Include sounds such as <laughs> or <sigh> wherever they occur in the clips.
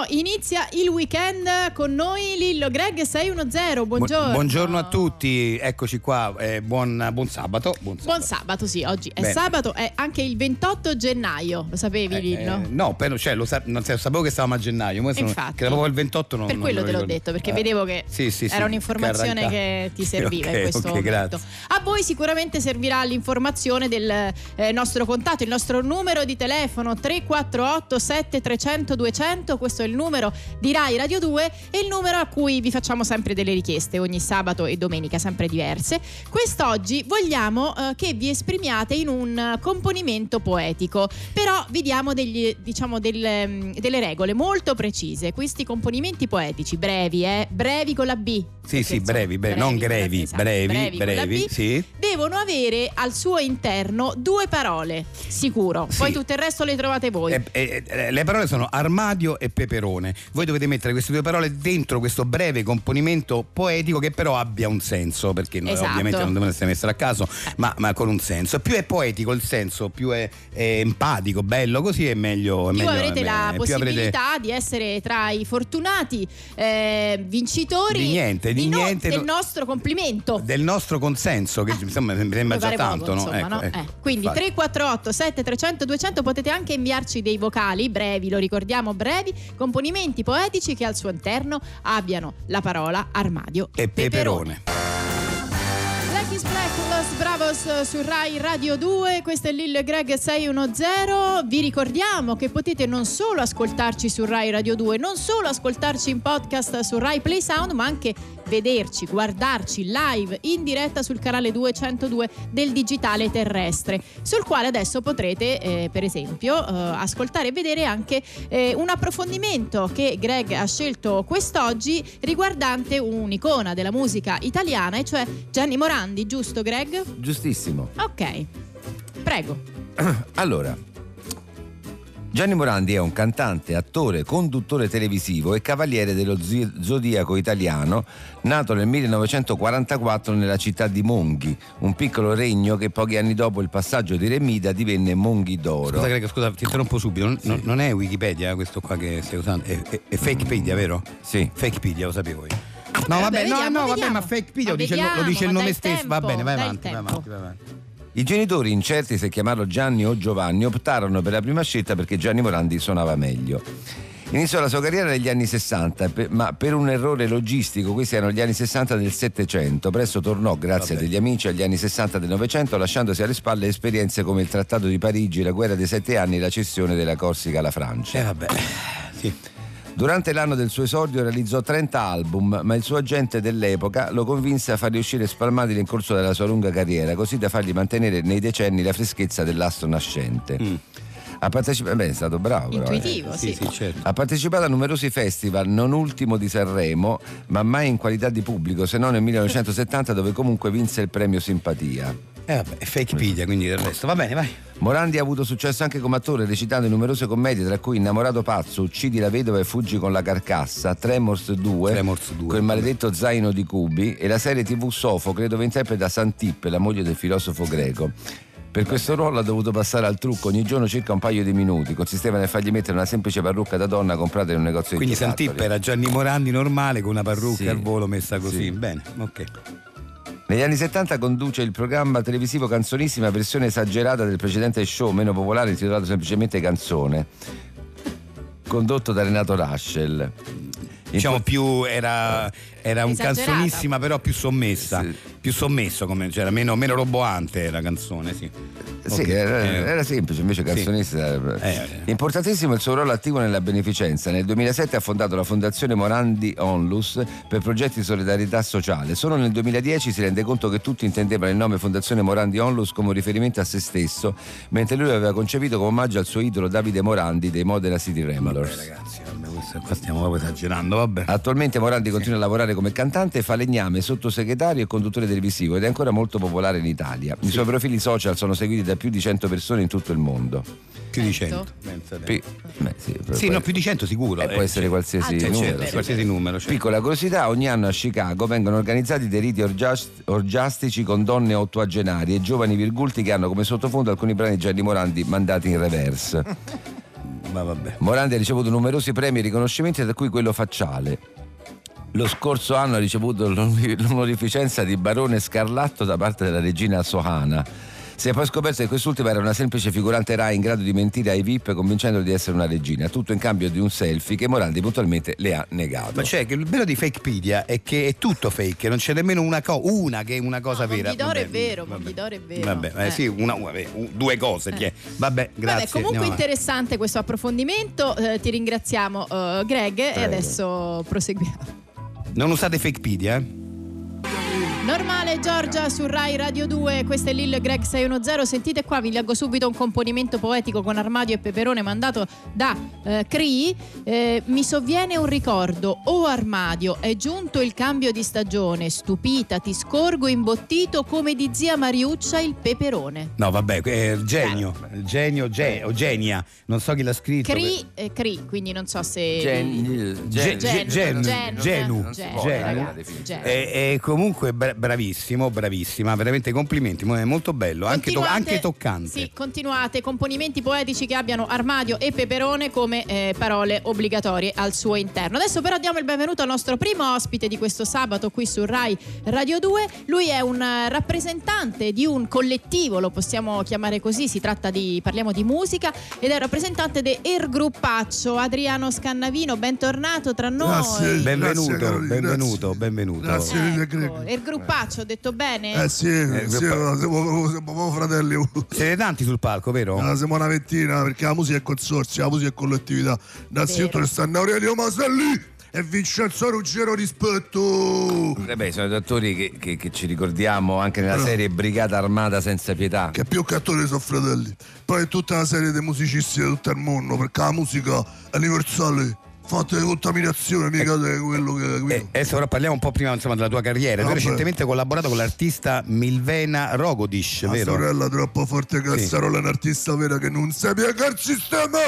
Buongiorno, inizia il weekend con noi Lillo Greg 610. Buongiorno. Buongiorno a tutti, eccoci qua. eh, buon, buon sabato. Buon sabato. Buon sabato, sì, oggi è Bene. sabato, è anche il 28 gennaio, lo sapevi Eh, Lillo? eh, no, però cioè, lo sa- non sa- sapevo che stavamo a gennaio, ma sono, Infatti. che era proprio il 28 non per non quello me te l'ho detto, perché Eh, vedevo che sì, sì, sì, era un'informazione arrancava. che ti serviva <laughs> Ok, in questo ok, momento. grazie. A voi sicuramente servirà l'informazione del eh, nostro contatto, il nostro numero di telefono 348 7300 200, questo è il numero di Rai Radio 2 e il numero a cui vi facciamo sempre delle richieste ogni sabato e domenica, sempre diverse. Quest'oggi vogliamo eh, che vi esprimiate in un componimento poetico, però vi diamo degli, diciamo, delle, mm, delle regole molto precise. Questi componimenti poetici, brevi, eh, brevi con la B. Sì, sì, insomma, brevi, brevi, non grevi, esatto, brevi, la brevi, B, sì. devono avere al suo interno due parole, sicuro. Sì. Poi tutto il resto le trovate voi. Eh, eh, eh, le parole sono armadio e peperone. Voi dovete mettere queste due parole dentro questo breve componimento poetico che però abbia un senso, perché Esatto. ovviamente non devono essere messe a caso, ma, ma con un senso. Più è poetico il senso, più è, è empatico, bello così, è meglio. è più meglio- avrete è la meglio. Più avrete- possibilità di essere tra i fortunati eh, vincitori Di niente, di no- niente, del no- nostro complimento. del nostro consenso, che insomma mi sembra già tanto, poco, no? insomma, Ecco, no? ecco. Eh, Quindi Infatti. 348 7300 200 potete anche inviarci dei vocali brevi, lo ricordiamo brevi, componimenti poetici che al suo interno abbiano la parola armadio E peperone. Black is Black, Los Bravos eh, su Rai Radio 2, questo è Lil Greg 610. Vi ricordiamo che potete non solo ascoltarci su Rai Radio 2, non solo ascoltarci in podcast su Rai Play Sound, ma anche vederci, guardarci live in diretta sul canale 202 del digitale terrestre, sul quale adesso potrete, eh, per esempio, eh, ascoltare e vedere anche eh, un approfondimento che Greg ha scelto quest'oggi riguardante un'icona della musica italiana, e cioè Gianni Morandi, giusto Greg? Giustissimo. Ok, prego. <clears throat> Allora, Gianni Morandi è un cantante, attore, conduttore televisivo e cavaliere dello zodiaco italiano, nato nel 1944 nella città di Monghi, un piccolo regno che pochi anni dopo il passaggio di Remida divenne Monghi d'Oro. Scusa, Greg, scusa, ti interrompo subito. Non, non- non è Wikipedia questo qua che stai usando, è, è, è Fakepedia, vero? Sì. Fakepedia, lo sapevo io. Vabbè, No, vabbè, vabbè, no, vediamo, no, vabbè, vediamo. ma Fakepedia Ma lo dice, il- lo dice il nome stesso. Va tempo, bene, vai avanti, vai avanti, vai avanti. I genitori, incerti se chiamarlo Gianni o Giovanni, optarono per la prima scelta perché Gianni Morandi suonava meglio. Iniziò la sua carriera negli anni 60, pe- ma per un errore logistico, questi erano gli anni 60 del Settecento, presto tornò, grazie a Vabbè. degli amici, agli anni 60 del Novecento, lasciandosi alle spalle esperienze come il Trattato di Parigi, la guerra dei sette anni e la cessione della Corsica alla Francia. Eh vabbè, sì. Durante l'anno del suo esordio realizzò 30 album, ma il suo agente dell'epoca lo convinse a farli uscire spalmati nel corso della sua lunga carriera, così da fargli mantenere nei decenni la freschezza dell'astro nascente. Mm. Ha partecipato, beh, è stato bravo. però, eh. Intuitivo, sì. Sì, sì, certo. Ha partecipato a numerosi festival, non ultimo di Sanremo, ma mai in qualità di pubblico, se non nel 1970 dove comunque vinse il premio Simpatia. Eh vabbè, è Fakepedia, quindi del resto. Va bene, vai. Morandi ha avuto successo anche come attore, recitando in numerose commedie, tra cui Innamorato pazzo, Uccidi la vedova e fuggi con la carcassa, Tremors 2, Tremors 2, quel maledetto zaino di Cubi, e la serie TV Sofocle dove interpreta Santippe, la moglie del filosofo greco. Per questo ruolo ha dovuto passare al trucco ogni giorno circa un paio di minuti. Consisteva nel fargli mettere una semplice parrucca da donna comprata in un negozio Quindi di giocattoli. Santippa era Gianni Morandi normale con una parrucca Sì. al volo messa così. Sì. Bene, ok. Negli anni 70 conduce il programma televisivo Canzonissima, versione esagerata del precedente show meno popolare intitolato semplicemente Canzone, condotto da Renato Raschel. Diciamo più era, era un Esagerata. canzonissima, però più sommessa. Sì. Più sommesso, come, cioè era meno, meno roboante la canzone, sì. Sì, Ok, era, eh, era semplice, invece sì. canzonista. Eh, eh. Importantissimo il suo ruolo attivo nella beneficenza. Nel 2007 ha fondato la Fondazione Morandi Onlus per progetti di solidarietà sociale. Solo nel 2010 si rende conto che tutti intendevano il nome Fondazione Morandi Onlus come un riferimento a se stesso, mentre lui aveva concepito come omaggio al suo idolo Davide Morandi dei Modena City Vabbè, Ramblers. ragazzi, vabbè, questo qua stiamo proprio esagerando, vabbè. Attualmente Morandi continua a lavorare come cantante, falegname, sottosegretario e conduttore televisivo ed è ancora molto popolare in Italia. I suoi profili social sono seguiti da più di 100 persone in tutto il mondo. Più di Cento? 100. pensate. Pi- beh, sì, Sì, no, più di 100 sicuro. eh, può eh, essere qualsiasi Ah, certo, numero. certo. sì. qualsiasi numero. certo. Piccola curiosità, ogni anno a Chicago vengono organizzati dei riti orgiast- orgiastici con donne ottuagenarie e giovani virgulti che hanno come sottofondo alcuni brani di Gianni Morandi mandati in reverse. Ma vabbè. Morandi ha ricevuto numerosi premi e riconoscimenti, tra cui quello facciale. Lo scorso anno ha ricevuto l'onor- <laughs> l'onorificenza di barone scarlatto da parte della regina Sohana. Si è poi scoperto che quest'ultima era una semplice figurante Rai in grado di mentire ai VIP convincendoli di essere una regina, tutto in cambio di un selfie che Morandi puntualmente le ha negato. Ma c'è che il bello di Fakepedia è che è tutto fake, non c'è nemmeno una, co- una che è una cosa No, vera. Monghidoro è vero, vabbè. Monghidoro è vero. Vabbè, eh, Eh. sì, una- vabbè, due cose. è? Vabbè, grazie. Vabbè, comunque interessante questo approfondimento, eh, ti ringraziamo eh, Greg e Prego. adesso proseguiamo. Non usate Fakepedia, eh? Normale Giorgia su Rai Radio 2, questo è Lil Greg 610, sentite qua, vi leggo subito un componimento poetico con armadio e peperone mandato da eh, Cree, Eh, mi sovviene un ricordo, oh armadio, è giunto il cambio di stagione, stupita ti scorgo imbottito come di zia Mariuccia il peperone. No, vabbè, è genio. Genio, ge- o genia. Non so chi l'ha scritto. Cree, eh, Cree, quindi non so se... Gen- Ge- Gen- Gen- Gen- Genu. Gen- Genu. dare la ragazzi, definizione. Gen. E, e comunque bra- bravissimo, bravissima, veramente complimenti, è molto bello, anche, to- anche toccante. Sì, continuate, componimenti poetici che abbiano armadio e peperone come eh, parole obbligatorie al suo interno. Adesso però diamo il benvenuto al nostro primo ospite di questo sabato qui su Rai Radio 2. Lui è un rappresentante di un collettivo, lo possiamo chiamare così, si tratta di, parliamo di musica, ed è un rappresentante di Er Gruppaccio, Adriano Scannavino, bentornato tra noi. Grazie. Benvenuto, Grazie, benvenuto, grazie. benvenuto. Grazie. Ecco, Gruppaccio, ho detto bene? Eh sì, Eh, sì, siamo, siamo fratelli. Siete tanti sul palco, vero? Ah, siamo una ventina perché la musica è consorzio, la musica è collettività. Innanzitutto stanno Aurelio Maselli e Vincenzo Ruggero rispetto. Eh beh, sono i attori che, che- che ci ricordiamo anche nella Però- serie Brigata Armata senza pietà. Che più che attori sono fratelli. Poi tutta una serie di musicisti di tutto il mondo, perché la musica è universale, fatta di contaminazione, mica di quello che è. E adesso però parliamo un po' prima insomma, della tua carriera. Tu hai recentemente collaborato con l'artista Milvena Rogodish, La vero? sorella troppo forte cazzarola è un'artista vera che non sa piegare il sistema.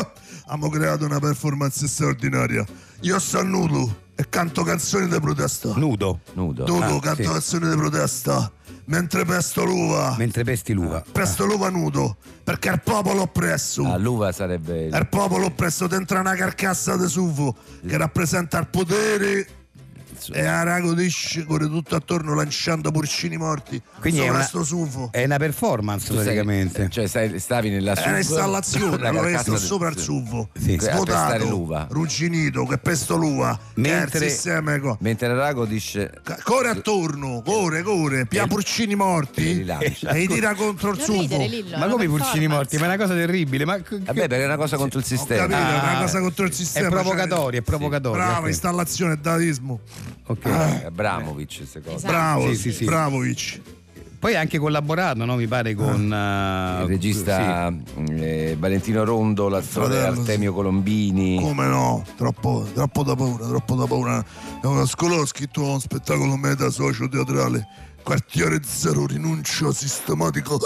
Abbiamo creato una performance straordinaria. Io sto nudo e canto canzoni di protesta. Nudo, Nudo. Nudo, Ah, canto sì. canzoni di protesta. Mentre pesto l'uva. mentre pesti l'uva. Presto l'uva nudo. Perché il popolo oppresso. Ah, l'uva sarebbe. Il popolo oppresso dentro una carcassa di suvo che rappresenta il potere e Arago Dish corre tutto attorno lanciando porcini morti Quindi è sopra una, sto suvo. è una performance Tu praticamente. cioè, stai- stavi nella È SUV, un'installazione, la allora sto sopra il suvo, Sì. Svuotato, l'uva. rugginito, che pesto l'uva, Mentre- è ecco. Mentre Rago dice. Corre attorno, corre, corre, pia porcini E morti e li tira contro il Lillo, Ma è come i una performance. morti? Ma è una cosa terribile. Ma Vabbè, perché è una cosa contro il sistema. capito, è una Ah, cosa contro il sistema. È provocatorio, è provocatorio. Brava, ok. installazione, dadismo. Ok. Eh, Abramovic, queste cose. Esatto. Bravo, Sì, sì, sì. Bravovic. Poi hai anche collaborato, no? Mi pare con eh, Il regista eh, Valentino Rondo, l'attore Fratello, Artemio Colombini. Come no? Troppo, troppo da paura, troppo da paura. È una scuola, ho scritto uno spettacolo meta socio teatrale. Quartiere zero, rinuncia sistematico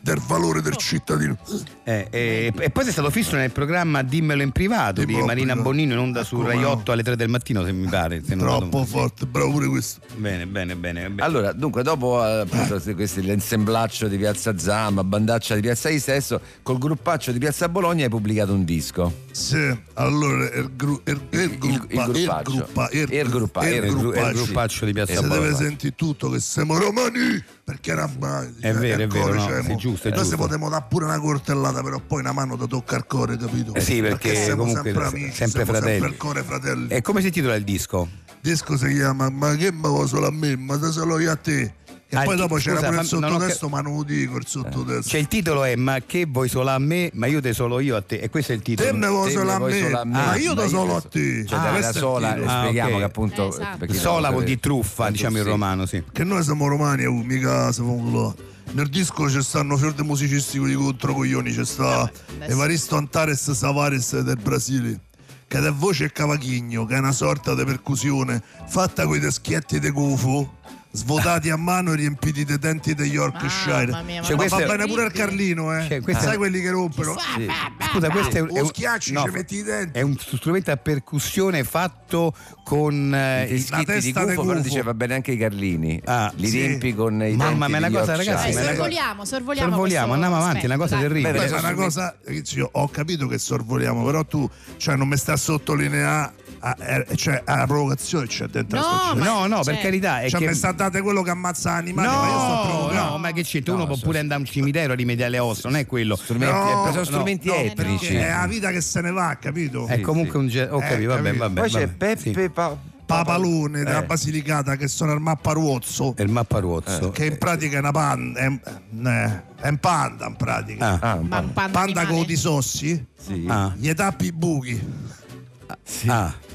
del valore del cittadino. Sì. Eh, e, poi sei stato fisso nel programma Dimmelo in privato Di di Marina no? Bonino in onda su Come Rai no? 8 alle 3 del mattino, se mi pare. se non Troppo vado- forte, bravo pure questo. Bene, bene, bene. bene. Allora, dunque, dopo eh, appunto questo l'ensemblaccio di Piazza Zamma, bandaccia di Piazza Isesso, col gruppaccio di Piazza Bologna hai pubblicato un disco. Sì, allora il, gru, il, il, il gruppa, il, gruppaccio. gruppa, il, Il gruppa- il il gru- il gruppaccio. di Piazza Si Bologna. deve sentire tutto che siamo romani perché era mai. È vero, è vero, no, è giusto, è Noi giusto. se potremmo dare pure una cortellata, però poi una mano ti tocca al cuore, capito? Eh sì, perché siamo comunque sempre se- amici, sempre siamo fratelli. sempre al cuore fratelli. E come si intitola il disco? Il disco si chiama Ma che ma vuoi solo a me, ma te solo io a te. E Ah, poi dopo c'era scusa, pure ma il sottotesto, ma non lo dico il sottotesto. Cioè il titolo è Ma che vuoi solo a me, ma io te solo io a te. E questo è il titolo. Te me vuoi Te solo ne a vuoi me, solo a me, ma io ma te io solo a te- te. Cioè, Ah, il sola, titolo. Ah, spieghiamo ok. che appunto. Eh, esatto. chi non Sola lo vuol dire truffa, diciamo in romano, sì. Che noi siamo romani, oh, mica siamo là. Nel disco ci stanno fior di musicisti con i controcoglioni, c'è sta. Evaristo Antares Savares del Brasile, che è voce e cavachigno, che è una sorta di percussione fatta con i teschietti di gufo, svuotati a mano e riempiti dei denti degli Yorkshire. Mamma mia, Cioè, ma Ma è- bene pure il Carlino, eh. Cioè, Sai è- quelli che rompono? Sì. Scusa, questo è, un- è un- schiacci, no, ci metti i denti. è un strumento a percussione fatto con eh, I i- schitti di testa de gufo, però gufo. diceva bene anche i Carlini. Ah, Li sì. riempi con i Mamma denti mia, di una cosa, ragazzi, Eh, ma è sorvoliamo, sorvoliamo. Sorvoliamo, questo andiamo avanti, è una cosa terribile. Beh, Beh, ma una cosa, io ho capito che sorvoliamo, però tu cioè, non mi sta a sottolineare, ah, eh, cioè, la provocazione c'è dentro No, sta No, no, per Cioè- carità, è Cioè, che mi sta date quello che ammazza animali, ma io sto No, provocando. no, ma che c'entra? Uno No, può so- pure andare a un cimitero a rimediare le ossa, non è quello. Strumenti, No, eh, sono strumenti no, etnici. È la vita che se ne va, capito? È comunque un ge- ho Eh, vabbè, vabbè. Poi c'è Peppe sì. Pa- Papalone della Eh. Basilicata che sono il mapparuozzo, il mapparuozzo. che in pratica è una panda, è, eh, è un panda in pratica. Ah, Ah, un panda, Panda animale. con i sossi, Sì. ah, gli tappi i buchi. ah. Eh, Sì. In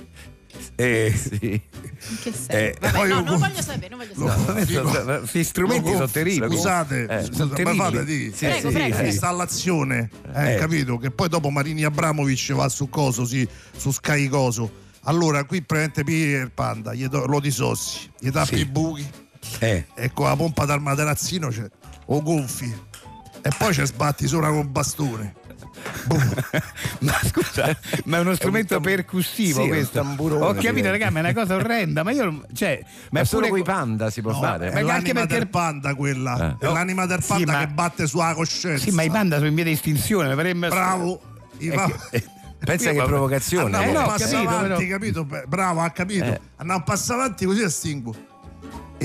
che senso? Eh, Vabbè, poi no, io- non voglio sapere, non voglio sapere. figo. Questi strumenti sono terribili. Scusate, Eh, sono ma terribili. fate di Sì, Prego, sì, prego. sì. installazione, eh, Eh. capito? Che poi dopo Marini Abramovic va su coso, sì, su Sky Coso. Allora, qui praticamente pigli il panda, gli do- lo disossi, gli tappi Sì. i buchi Eh. e con la pompa dal materazzino c'è o gonfi e poi ci sbatti sopra con bastone. <laughs> ma scusa, ma è uno strumento tam- percussivo sì, è un questo. tamburone, Ho capito, sì. raga, ma è una cosa orrenda. Ma io, cioè, ma Ma è solo pure con i panda si può No, fare. è Ma anche l'anima perché- del panda quella, Eh. è l'anima del Sì, panda ma- che batte sulla coscienza. Sì, ma i panda sono in via di estinzione. mi pare- Bravo, i Eh, pa- che- Pensa che provocazione. Andiamo Eh, un no, capito, avanti, però- capito? Beh, Bravo, ha capito. Eh. Andiamo un passo avanti così estinguo.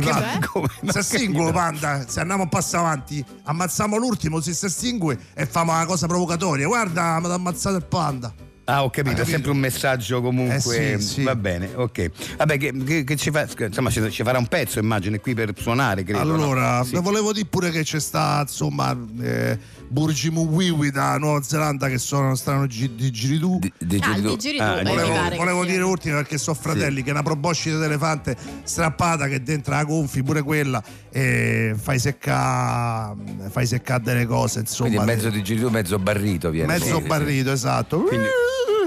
Che- come? Se estinguo capito. panda, se andiamo un passo avanti, ammazziamo l'ultimo, si si estingue e famo una cosa provocatoria. Guarda, mi ha ammazzato il panda. Ah, ho capito, è capito? sempre un messaggio comunque. Eh, sì, sì. Va bene, ok. Vabbè, che, che- che ci fa? Insomma, ci, ci farà un pezzo, immagino, qui per suonare, credo. no? allora, Sì. vi volevo dire pure che c'è sta, insomma, eh, Burgi Muwiwi da Nuova Zelanda che sono, stanno gi- di giri tu. Di, di Ah, Giridu- di giri tu, Ah, beh, mi Volevo, volevo dire ultima perché sono fratelli che una proboscide d'elefante strappata che dentro la gonfi pure quella e fai seccare fai seccare delle cose insomma Quindi mezzo di Giridu, mezzo barrito viene. mezzo fuori, sì. barrito esatto Quindi,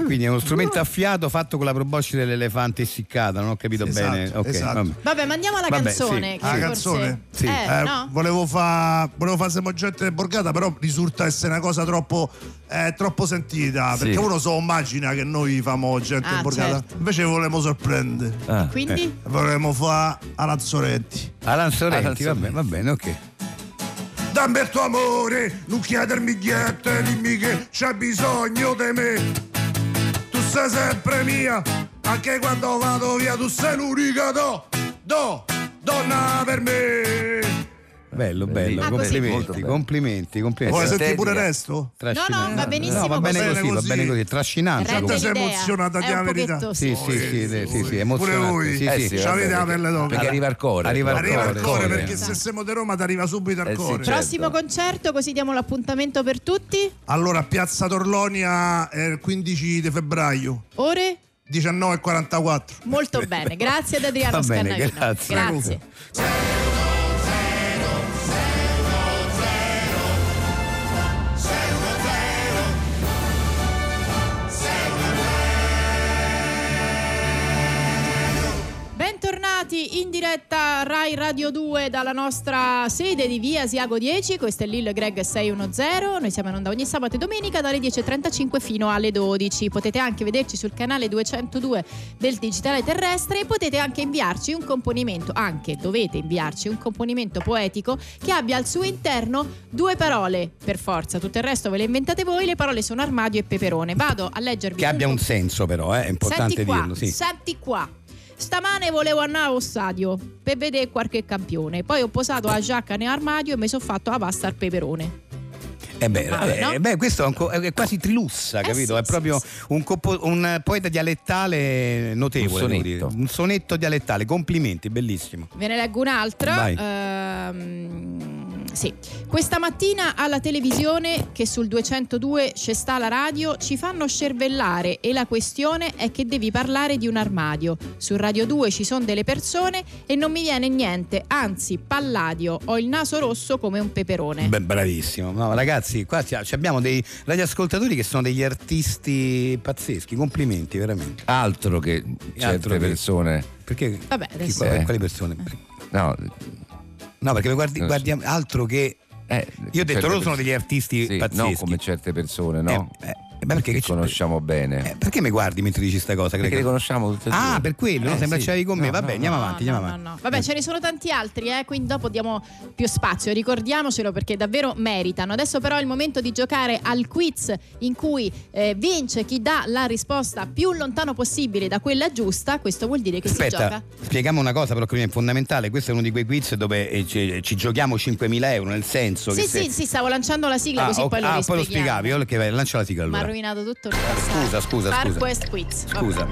quindi è uno strumento a fiato fatto con la proboscide dell'elefante essiccata, non ho capito Sì, bene. esatto, Ok, esatto. vabbè. Vabbè, ma andiamo alla Vabbè, canzone. sì. che Ah, forse- canzone? Sì. Eh, Eh, no? volevo fare volevo fare Siamo gente borgata però risulta essere una cosa troppo eh, troppo sentita Sì. perché uno so immagina che noi famo gente Ah, borgata certo. invece volevamo sorprendere Ah. Quindi? vorremmo fare Alan Sorrenti Alan Sorrenti, Alan va bene, va bene, ok. Dammi il tuo amore, non chiedermi niente, dimmi che c'è bisogno di me. Sei sempre mia, anche quando vado via, tu sei l'unica do, do, donna per me. Bello, bello, Ah, complimenti, complimenti, complimenti. Vuoi sentire pure il resto? Trascinante. No, no, va benissimo No, va bene così. così, va bene così, trascinante. Sei l'idea. emozionata, di la verità? Sì, sì, sì, sì, sì, sì, emozionante. Pure voi? Sì, Eh sì. sì, C'avete vabbè, la perché- pelle d'oca. Perché arriva al cuore. Arriva al Arriva al cuore, cuore sì. perché se siamo di Roma ti arriva subito al Eh sì, cuore. certo. Prossimo concerto, così diamo l'appuntamento per tutti. Allora, Piazza Torlonia è il 15 di febbraio, Ore? 19.44. Molto bene, grazie ad Adriano Va bene, Scannavino. grazie. grazie. Bentornati in diretta Rai Radio 2 dalla nostra sede di via Asiago 10, questo è Lil Greg 610, noi siamo in onda ogni sabato e domenica dalle 10.35 fino alle 12, potete anche vederci sul canale 202 del Digitale Terrestre. E potete anche inviarci un componimento, anche dovete inviarci un componimento poetico che abbia al suo interno due parole, per forza, tutto il resto ve le inventate voi, le parole sono armadio e peperone, vado a leggervi Che abbia un un senso però, eh, è importante Senti qua, dirlo, sì. senti qua. Stamane volevo andare allo stadio per vedere qualche campione. Poi ho posato la giacca nell'armadio e mi sono fatto la pasta al peperone. Eh beh, Vabbè, eh, no? beh, questo è, un co- è quasi trilussa, Eh capito? sì, è proprio sì, Un, compo- un poeta dialettale notevole. Un sonetto. dire. Un sonetto dialettale, complimenti, bellissimo. Ve ne leggo un'altra. Vai. Ehm, sì. Questa mattina alla televisione, che sul 202 c'è sta la radio, ci fanno scervellare e la questione è che devi parlare di un armadio. Su Radio 2 ci sono delle persone e non mi viene niente, anzi, Palladio, ho il naso rosso come un peperone. Beh, bravissimo. No, ragazzi, qua abbiamo dei radioascoltatori che sono degli artisti pazzeschi. Complimenti, veramente. Altro che certe Altro che- persone. Perché? Vabbè, chi- adesso- quali- Eh. quali persone? No, No, perché guardi, Eh, guardi altro che. eh, Io ho detto, loro sono degli artisti sì, pazzeschi. non come certe persone, no? Eh, eh, beh, perché che conosciamo bene. Eh, perché mi guardi mentre dici sta cosa? perché le conosciamo tutte e due. Ah, per quello, no? Eh, sembra sì. ce l'avevi con me. No, Vabbè, no, andiamo no. avanti, andiamo no, avanti. no. Vabbè, ce ne sono tanti altri, eh, quindi dopo diamo più spazio. Ricordiamocelo perché davvero meritano. Adesso però è il momento di giocare al quiz in cui eh, vince chi dà la risposta più lontano possibile da quella giusta. Questo vuol dire che si Aspetta, gioca. spieghiamo una cosa però che è fondamentale. Questo è uno di quei quiz dove eh, ci, ci giochiamo 5.000 euro, nel senso Sì, che se... sì, sì, stavo lanciando la sigla Ah, così ok. poi lo ah, poi lo spiegavi, io che vai, lancia la sigla Mi ha allora. rovinato tutto il passato. Scusa, scusa, Far scusa. Quest Quiz. Scusa,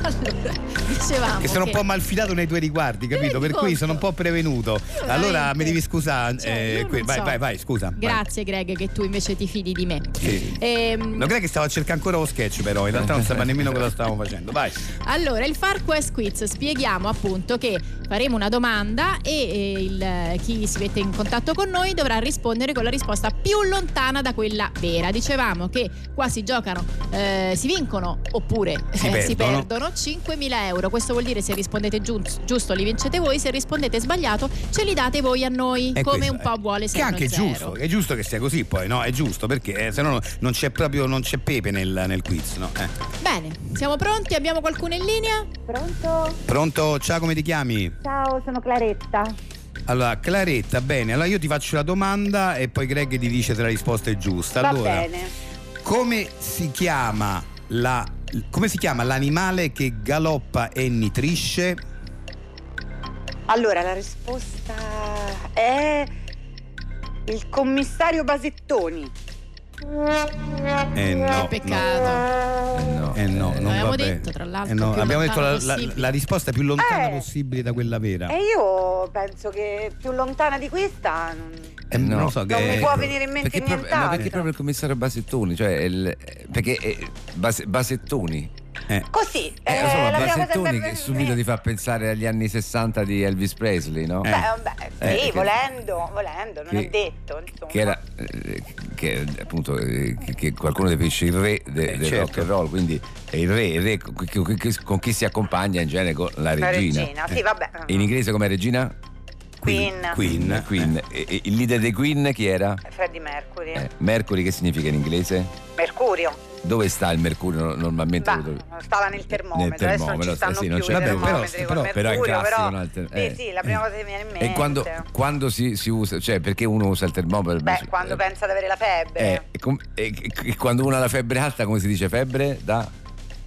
allora, dicevamo che sono un che- po' malfidato nei tuoi riguardi, capito? Per cui sono un po' prevenuto. Allora mi devi scusare. Cioè, eh, vai, so. vai, vai, scusa. vai. Grazie Greg che tu invece ti fidi di me. Sì. Ehm, che stavo a cercare ancora lo sketch, però in realtà non sapeva nemmeno cosa stavamo facendo. Vai. Allora, il Far Quest Quiz spieghiamo appunto che faremo una domanda e eh, il- chi si mette in contatto con noi dovrà rispondere con la risposta più lontana da quella vera. Dicevamo che qua si giocano, eh, si vincono oppure Si eh, si perdono. Perdono 5.000 euro. Questo vuol dire se rispondete giu- giusto li vincete voi, se rispondete sbagliato ce li date voi a noi, È come questo, un po' eh. vuole Che anche è 610. giusto, è giusto che sia così poi, no? È giusto perché eh, se no non c'è proprio non c'è pepe nel, nel quiz, no? Eh. Bene, siamo pronti? Abbiamo qualcuno in linea? Pronto? Pronto? Ciao, come ti chiami? Ciao, sono Claretta. Allora, Claretta, bene, allora io ti faccio la domanda e poi Greg ti dice se la risposta è giusta. Va allora, bene. come si chiama la come si chiama l'animale che galoppa e nitrisce? Allora, la risposta è il commissario Basettoni. Eh no. Peccato. Eh, no. Eh no, non L'abbiamo va bene. detto, tra l'altro, Eh no, abbiamo detto la, la- la risposta più lontana Eh. possibile da quella vera. E io penso che più lontana di questa non, Eh, no. non so che non mi può venire in mente Perché proprio, ma nient'altro. perché proprio il commissario Basettoni? Cioè, il- perché eh, Base- Basettoni. Eh. Così, Eh, eh, insomma, la prima cosa Basettoni che che subito ti fa pensare agli anni 60 di Elvis Presley, no? Eh. Beh, vabbè, Eh, sì, volendo, volendo, non che- è detto, insomma. Che era eh, che appunto eh, che, qualcuno definisce il re de- Eh, del certo. rock and roll, quindi è il re, il re con, chi si accompagna in genere con la La regina. regina, sì, vabbè. In inglese com'è regina? Queen. Queen. Queen. E- e il leader dei Queen chi era? Freddie Mercury. Eh, Mercury che significa in inglese? Mercurio. Dove sta il mercurio no- normalmente? Bah, stava nel termometro, Nel adesso non termometro, ci stanno sì, non più termometri Però- però- però mercurio, però, no, il ter- sì, eh. sì, la prima cosa che mi viene in mente. E quando, quando si, si usa, cioè perché uno usa il termometro? Beh, quando Eh, pensa di avere la febbre. eh, e, com- e- e quando uno ha la febbre alta, come si dice febbre? Da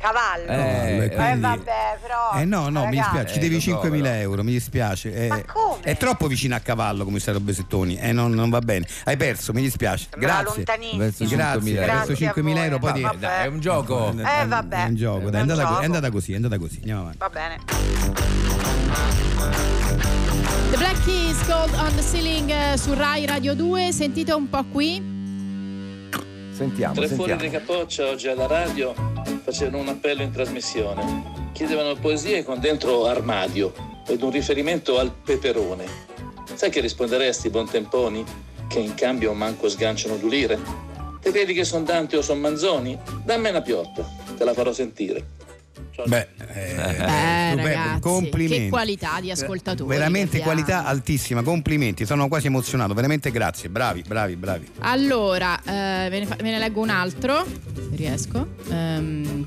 Cavallo. Eh, Eh, quindi- vabbè, però. Eh no, no, mi ragazzi, dispiace, ci Eh, devi so, 5.000 però. euro, mi dispiace. Eh, Ma come? È troppo vicino a cavallo, commissario Besettoni, eh, non, non va bene. Hai perso, mi dispiace. Grazie. lontanissimo. Verso Grazie, 5.000 verso Grazie a 5.000 euro, poi. Vabbè. Dai, è un gioco. Eh, vabbè. È un gioco, dai, è andata, gioco. è andata così, è andata così. Andiamo avanti. Va bene. The Black Keys Gold on the Ceiling eh, su Rai Radio 2. Sentite un po' qui. Sentiamo, Tre fuori sentiamo. di capoccia oggi alla radio facevano un appello in trasmissione. Chiedevano poesie con dentro armadio ed un riferimento al peperone. Sai che risponderesti, buontemponi? Che in cambio manco sganciano due lire? Te credi che son Dante o son Manzoni? Dammi una piotta, te la farò sentire. Ciao. Beh, eh, Eh, stupendo, ragazzi, complimenti. che qualità di ascoltatori. Veramente qualità altissima, complimenti, sono quasi emozionato, veramente grazie, bravi, bravi, bravi. Allora, eh, ve, ne fa- ve ne leggo un altro, se riesco. Ehm,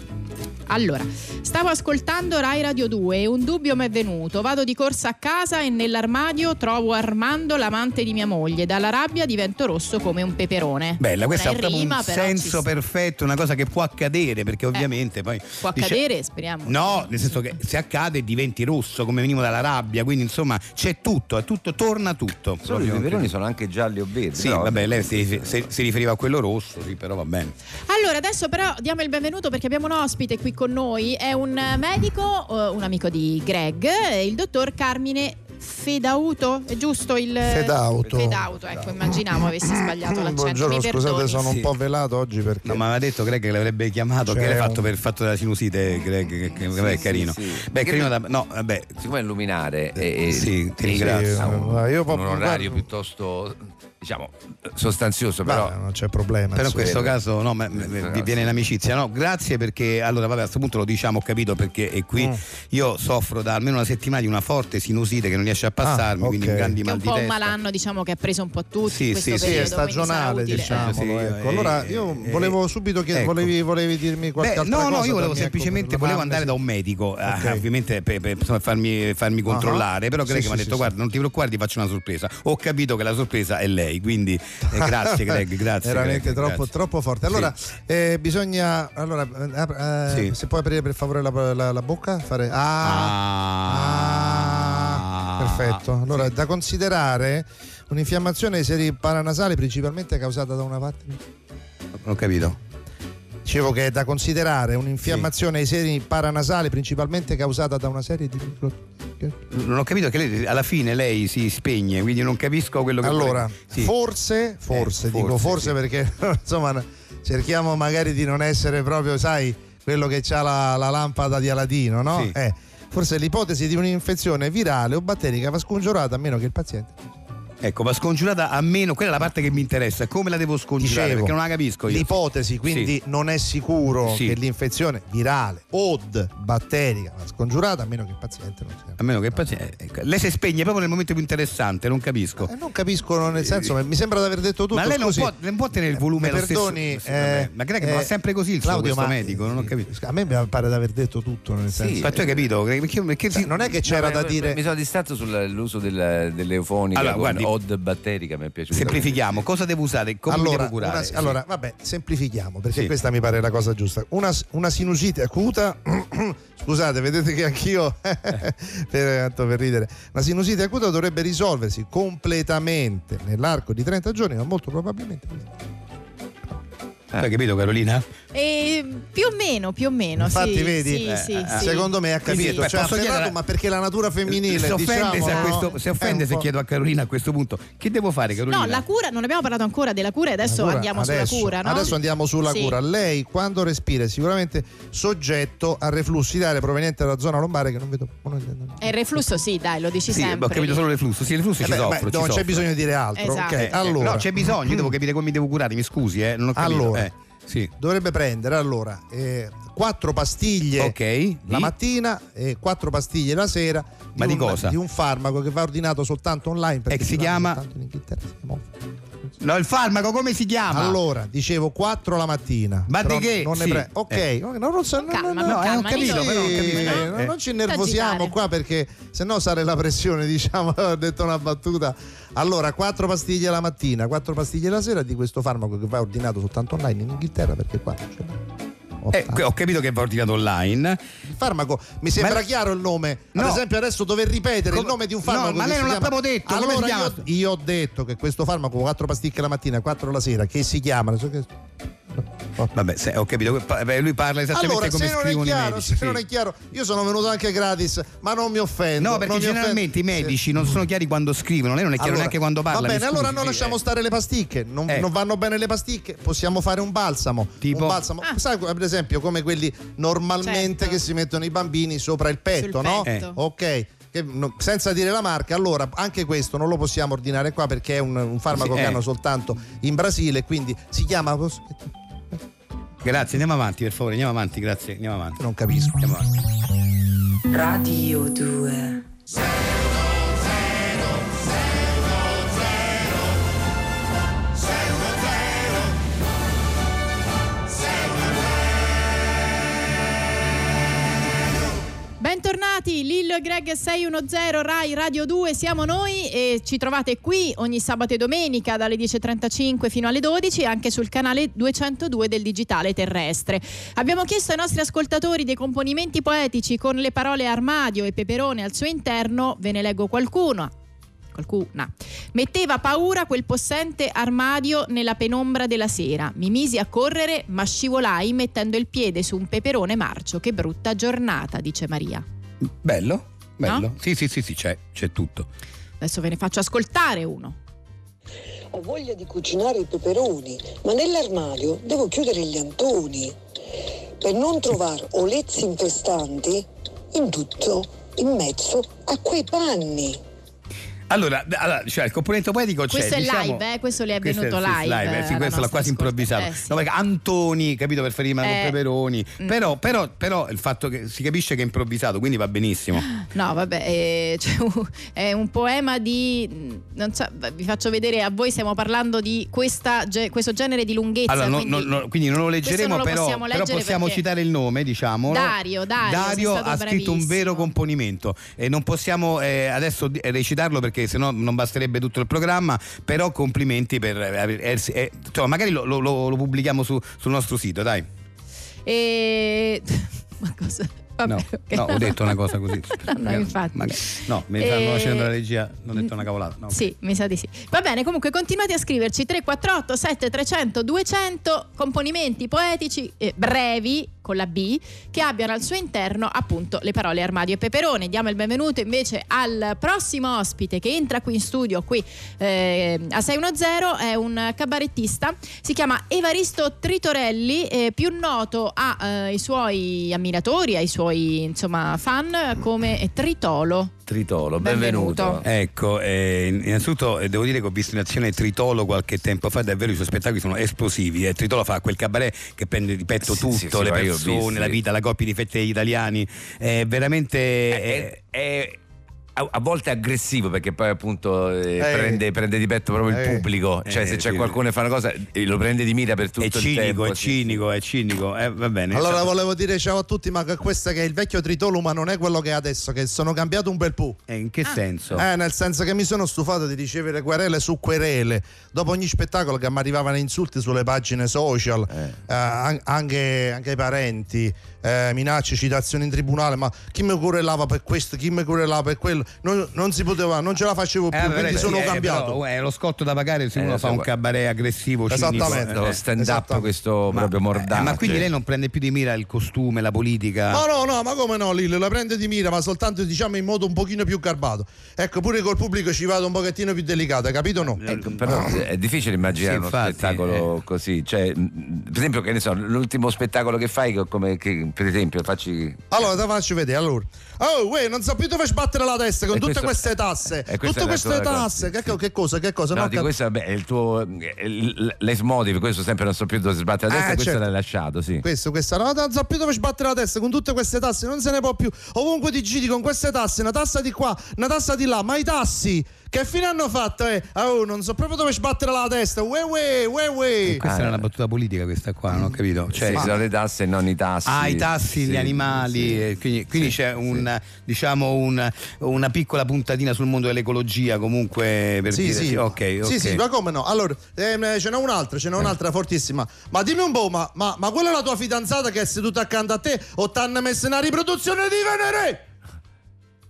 allora, stavo ascoltando Rai Radio 2 e un dubbio mi è venuto. Vado di corsa a casa e nell'armadio trovo Armando, l'amante di mia moglie. Dalla rabbia divento rosso come un peperone. Bella, questo Non è è proprio rima, un senso perfetto, una cosa che può accadere, perché ovviamente poi... Può dice- accadere, speriamo. No, nel senso che se accade diventi rosso come venivo dalla rabbia, quindi insomma c'è tutto, è tutto, torna tutto. Solo i peperoni sono anche gialli o verdi. Sì, però- vabbè, lei si, si- si riferiva a quello rosso, sì, però va bene. Allora, adesso però diamo il benvenuto perché abbiamo un ospite qui con noi. È un medico, eh, un amico di Greg, il dottor Carmine Fedauto, è giusto il Fedauto. Fedauto, ecco, immaginavo avessi sbagliato l'accento. Buongiorno, scusate, sono Sì. un po' velato oggi perché No, ma aveva detto Greg che l'avrebbe chiamato, C'è che l'hai fatto un- per il fatto della sinusite, Greg, che, che- vabbè, è sì, carino. sì. Beh, carino da... No, vabbè, Siccome è luminare e, e- Sì, ti ringrazio. ha un, Io un orario guarda- piuttosto diciamo sostanzioso, però Beh, non c'è problema. Però in questo caso no, ma- ma- vi viene l'amicizia. No, grazie perché allora vabbè, a questo punto lo diciamo, ho capito perché e qui Mm. io soffro da almeno una settimana di una forte sinusite che non riesce a passarmi, Ah, quindi ok. grandi Che è mal un di po' un testa. malanno, diciamo, che ha preso un po' tutti Sì, in questo sì, Sì, periodo. è quindi sarà stagionale, utile. diciamolo. Sì, ecco. Allora io eh, volevo subito chiedere, ecco. volevi, volevi dirmi qualche Beh, altra no, cosa? no, io volevo ecco, semplicemente volevo andare sì. da un medico, eh, Ok. ovviamente per, per, insomma, farmi, farmi controllare, però Sì, Greg sì, mi ha sì, detto sì. guarda non ti preoccupare, ti faccio una sorpresa. Ho capito che la sorpresa è lei, quindi eh, grazie Greg, <laughs> grazie. Veramente Greg, troppo, grazie. troppo forte. Allora, eh, bisogna. Allora, eh, eh, Sì. se puoi aprire per favore la, la- la bocca, fare. Ah, Ah. perfetto. Allora, da considerare un'infiammazione ai seri paranasali principalmente causata da una parte. Non ho capito. Dicevo che è da considerare un'infiammazione ai seri paranasali principalmente causata da una serie di. Non ho capito che lei, alla fine lei si spegne, quindi non capisco quello che Allora, Sì. forse, forse, Eh, dico forse, forse sì. perché <laughs> insomma cerchiamo magari di non essere proprio, sai, quello che ha la, la lampada di Aladino, no? Sì. Eh, forse l'ipotesi di un'infezione virale o batterica va scongiurata a meno che il paziente Ecco, va scongiurata a meno, quella è la parte che mi interessa, come la devo scongiurare? Dicevo, perché non la capisco io. L'ipotesi quindi non è sicuro Sì. che l'infezione virale o batterica va scongiurata a meno che il paziente non sia. A meno che il paziente. ecco, Lei si spegne proprio nel momento più interessante, non capisco. Eh, non capisco nel senso, ma mi sembra di aver detto tutto. ma lei non può, non può tenere il volume Mi lo stesso- perdoni, sì, vabbè, eh, ma crede che eh, fa sempre così il Claudio, suo ma- medico, non ho capito. A me mi pare di aver detto tutto, nel senso. Ma tu hai capito? Perché, perché Cioè, si- non è che c'era No, da dire. Mi sono distratto sull'uso del- dell'eufonica Allora, guardi- od batterica, mi è piaciuto. Semplifichiamo, cosa devo usare? Come allora, devo curare? una- Sì. allora, vabbè, semplifichiamo perché Sì. questa mi pare la cosa giusta. Una, una sinusite acuta, <clears throat> scusate, vedete che anch'io, <laughs> per, tanto per ridere, una sinusite acuta dovrebbe risolversi completamente nell'arco di 30 giorni, ma molto probabilmente. Tu hai capito Carolina? E più o meno, più o meno. Infatti, sì, vedi, Sì, eh, sì, eh, sì. Secondo me ha capito, beh, cioè, ha chiedere- ma perché la natura femminile si offende, diciamo, se, no? questo, si offende È se chiedo a Carolina a questo punto. Che devo fare Carolina? No, la cura, non abbiamo parlato ancora della cura, adesso La cura, andiamo adesso- sulla cura, no? Adesso andiamo sulla Sì. cura. Lei quando respira è sicuramente soggetto a reflussi d'aria proveniente dalla zona lombare che non vedo. non. E il reflusso sì, dai, lo dici Sì, sempre. ho capito solo le flussi. Sì, le flussi Eh ci soffro. non c'è bisogno di dire altro. Esatto. Eh, allora, No, c'è bisogno, io devo capire come mi devo curare, mi scusi, eh, non ho capito. Sì. dovrebbe prendere allora eh, quattro pastiglie Ok, la di- mattina e quattro pastiglie la sera. Ma di un, cosa? Di un farmaco che va ordinato soltanto online perché che si chiama? soltanto in Inghilterra. Siamo- No, il farmaco come si chiama? Allora, dicevo 4 la mattina. Ma di che? Non ne Sì. pre- ok, Eh. no, non so, no, Calma, no, no, calma, ho capito, Nino. però non Sì, capisco, eh, non- eh. non ci innervosiamo qua perché sennò sale la pressione, <laughs> diciamo, ho detto una battuta. Allora, 4 pastiglie la mattina, 4 pastiglie la sera di questo farmaco che va ordinato soltanto online in Inghilterra perché qua non c'è. Eh, ho capito che va ordinato online. Il farmaco mi sembra Ma- chiaro il nome. Ad No. esempio, adesso dover ripetere il Come- nome di un No, farmaco. ma che lei non l'ha proprio detto, Allora, io, io ho detto che questo farmaco 4 pasticche la mattina, 4 la sera, che si chiama. Vabbè, se- ho capito. Beh, Lui parla esattamente Allora, come se non, è scrivono i chiaro, medici. se non sì. è chiaro, io sono venuto anche gratis, ma non mi offendo. No, perché non generalmente i medici non sono chiari quando scrivono, lei non è chiaro Allora, neanche quando parla. Va bene, allora non sì, lasciamo eh. stare le pasticche. Non, Eh. non vanno bene le pasticche, possiamo fare un balsamo. Tipo? Un balsamo, Ah. sai, per esempio, come quelli normalmente Certo. che si mettono i bambini sopra il petto, Sul no? petto. Eh. Ok. Che no- senza dire la marca, allora anche questo non lo possiamo ordinare qua perché è un, un farmaco Sì, che eh. hanno soltanto in Brasile, quindi si chiama. Grazie, andiamo avanti, per favore, andiamo avanti, grazie. Andiamo avanti. Non capisco. Andiamo avanti. Radio 2 Bentornati, Lillo e Greg 610 Rai Radio 2, siamo noi e ci trovate qui ogni sabato e domenica dalle 10.35 fino alle 12 e anche sul canale 202 del digitale terrestre. Abbiamo chiesto ai nostri ascoltatori dei componimenti poetici con le parole armadio e peperone al suo interno, ve ne leggo qualcuno. Qualcuna. Metteva paura quel possente armadio nella penombra della sera. Mi misi a correre, ma scivolai mettendo il piede su un peperone marcio. Che brutta giornata, dice Maria. Bello? Bello? No? Sì, sì, sì, sì, c'è, c'è tutto. Adesso ve ne faccio ascoltare uno. Ho voglia di cucinare i peperoni, ma nell'armadio devo chiudere gli antoni. Per non trovare olezzi infestanti, in tutto in mezzo a quei panni. Allora, allora, cioè, il componente poetico c'è. Questo è diciamo- live, eh, questo le è questo venuto sì, live, eh, sì, questo l'ha quasi improvvisato. Eh, sì. No, Antoni, capito, per fare con Eh, peperoni. mm. Però, però, però il fatto che si capisce che è improvvisato, quindi va benissimo. No, vabbè, un- è un poema di. Non so, vi faccio vedere a voi, stiamo parlando di questa questo genere di lunghezza. Allora, quindi, no- no- quindi non lo leggeremo, non lo però, possiamo però leggere possiamo citare il nome, diciamo. Dario, Dario, stato ha scritto un bravissimo. vero componimento e non possiamo eh, adesso recitarlo perché sennò non basterebbe tutto il programma, però complimenti per... eh, eh, insomma, magari lo, lo- lo- pubblichiamo su- sul nostro sito, dai. E... <laughs> Ma cosa? Vabbè, No, ok. no, ho detto una cosa così. <laughs> No, infatti. Magari- no, mi stanno facendo la regia, non ho detto una cavolata. no. Sì, mi sa di sì. Va bene, comunque continuate a scriverci 348 7300 200 componimenti poetici eh, brevi con la B che abbiano al suo interno appunto le parole armadio e peperone. Diamo il benvenuto invece al prossimo ospite che entra qui in studio qui eh, a 610 è un cabarettista, si chiama Evaristo Tritorelli, eh, più noto ai suoi ammiratori, ai suoi insomma fan come Tritolo. Tritolo, Benvenuto. benvenuto. Ecco, eh, innanzitutto eh, devo dire che ho visto in azione Tritolo qualche tempo fa, davvero i suoi spettacoli sono esplosivi. eh. Tritolo fa quel cabaret che prende di petto Sì, tutto, sì, sì, le persone, la vita, la coppia di fette degli italiani. È veramente... È, è a, a volte aggressivo perché poi appunto eh, Eh. prende, prende di petto proprio il Eh. pubblico. Cioè, Eh, se c'è sì. qualcuno che fa una cosa, eh, lo prende di mira per tutto è il cinico, tempo. è sì, cinico, è cinico. Eh, va bene. Allora volevo dire ciao a tutti, ma questo che è il vecchio Tritolo, ma non è quello che è adesso, che sono cambiato un bel po'. Eh, in che senso? Eh, nel senso che mi sono stufato di ricevere querele su querele. Dopo ogni spettacolo che mi arrivavano insulti sulle pagine social, eh, an- anche, anche ai parenti, eh, minacce, citazioni in tribunale, ma chi mi querelava per questo, chi mi querelava per quello, non, non si poteva, non ce la facevo più, Eh, quindi sì, sono eh, cambiato. però, è lo scotto da pagare se Eh, uno lo fa un cabaret aggressivo, cinico. Esattamente. Lo Eh, stand up, questo ma, proprio eh, mordace. ma quindi lei non prende più di mira il costume, la politica? No, no, no, ma come no, Lillo, la prende di mira, ma soltanto diciamo in modo un pochino più garbato. Ecco, pure col pubblico ci vado un pochettino più delicato, capito o no? Ecco, però è difficile immaginare Sì, uno infatti, spettacolo così. Cioè, per esempio, che ne so, l'ultimo spettacolo che fai, che- come, che, per esempio, facci. Allora, te faccio vedere. Allora, oh, uè, non so più dove sbattere la testa con E tutte questo- queste tasse. e questa Tutte queste tasse. che, che cosa? Che cosa? No, No, di cap- questo vabbè, il tuo l'esmotive, questo sempre non so più dove sbattere la testa, Eh, questo certo. l'hai lasciato, sì. Questo, questa, no, non so più dove sbattere la testa con tutte queste tasse, non se ne può più. Ovunque ti giri con queste tasse, una tassa di qua, una tassa di là, ma i tassi che fine hanno fatto? Eh? Oh, non so proprio dove sbattere la testa. Uè, uè, uè, uè. Questa Ah, era una battuta politica questa qua, non ho capito. Cioè, Sì, sono le tasse e non i tassi. Ah, i tassi, Sì, gli animali, sì. eh, quindi, quindi Sì, c'è sì. un, diciamo un- una piccola puntatina sul mondo dell'ecologia comunque per Sì, dire sì. ok, ok. Sì, sì, ma come no? Allora, ehm, ce n'è un'altra, ce n'è un'altra fortissima. Ma dimmi un po', ma, ma, ma quella è la tua fidanzata che è seduta accanto a te o t'hanno messo una riproduzione di Venere?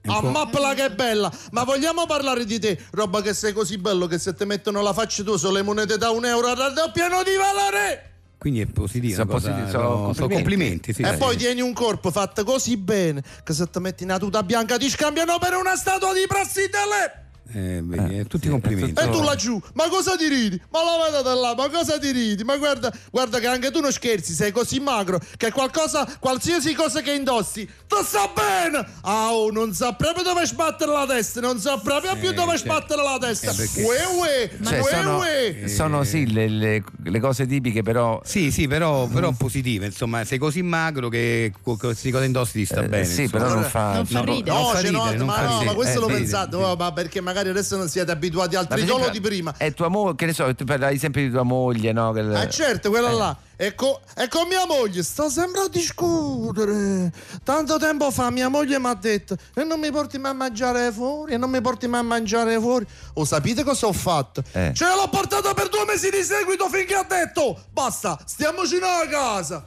Ah, mappala che è bella! Ma vogliamo parlare di te? Roba che sei così bello che se ti mettono la faccia tu sulle monete da un euro raddoppiano di valore! Quindi è positivo. Sono una cosa- positivi, sono sono complimenti. complimenti, sì, e sì. poi tieni un corpo fatto così bene che se ti metti una tuta bianca ti scambiano per una statua di Prassitele! Eh, vedi, eh, tutti sì, i complimenti. E tu laggiù, ma cosa ti ridi? Ma la vedete là, ma cosa ti ridi? Ma guarda, guarda che anche tu non scherzi, sei così magro che qualcosa, qualsiasi cosa che indossi, tu sa bene! Ah, oh, non sa proprio dove sbattere la testa, non sa proprio più dove certo. sbattere la testa. Eh, perché- Uè, uè, Cioè, uè, sono, uè. sono, sì le, le- le cose tipiche, però. Sì, sì, però, però positive, insomma, sei così magro che qualsiasi cosa indossi ti sta eh, bene. sì, insomma. però non fa. Non fa No, ridere. non No, fa ridere, non ma fa no, ridere. ma questo Eh, lo sì, pensate, sì. oh, ma perché magari adesso non siete abituati al tritolo di prima. È tua moglie, che ne so, tu parlavi sempre di tua moglie, no? Che- Ah certo, quella là. E, co- e con mia moglie sto sempre a discutere. Tanto tempo fa mia moglie mi ha detto e non mi porti mai a mangiare fuori, e non mi porti mai a mangiare fuori. O sapete cosa ho fatto? Eh. Ce l'ho portata per due mesi di seguito finché ha detto basta, stiamoci a casa.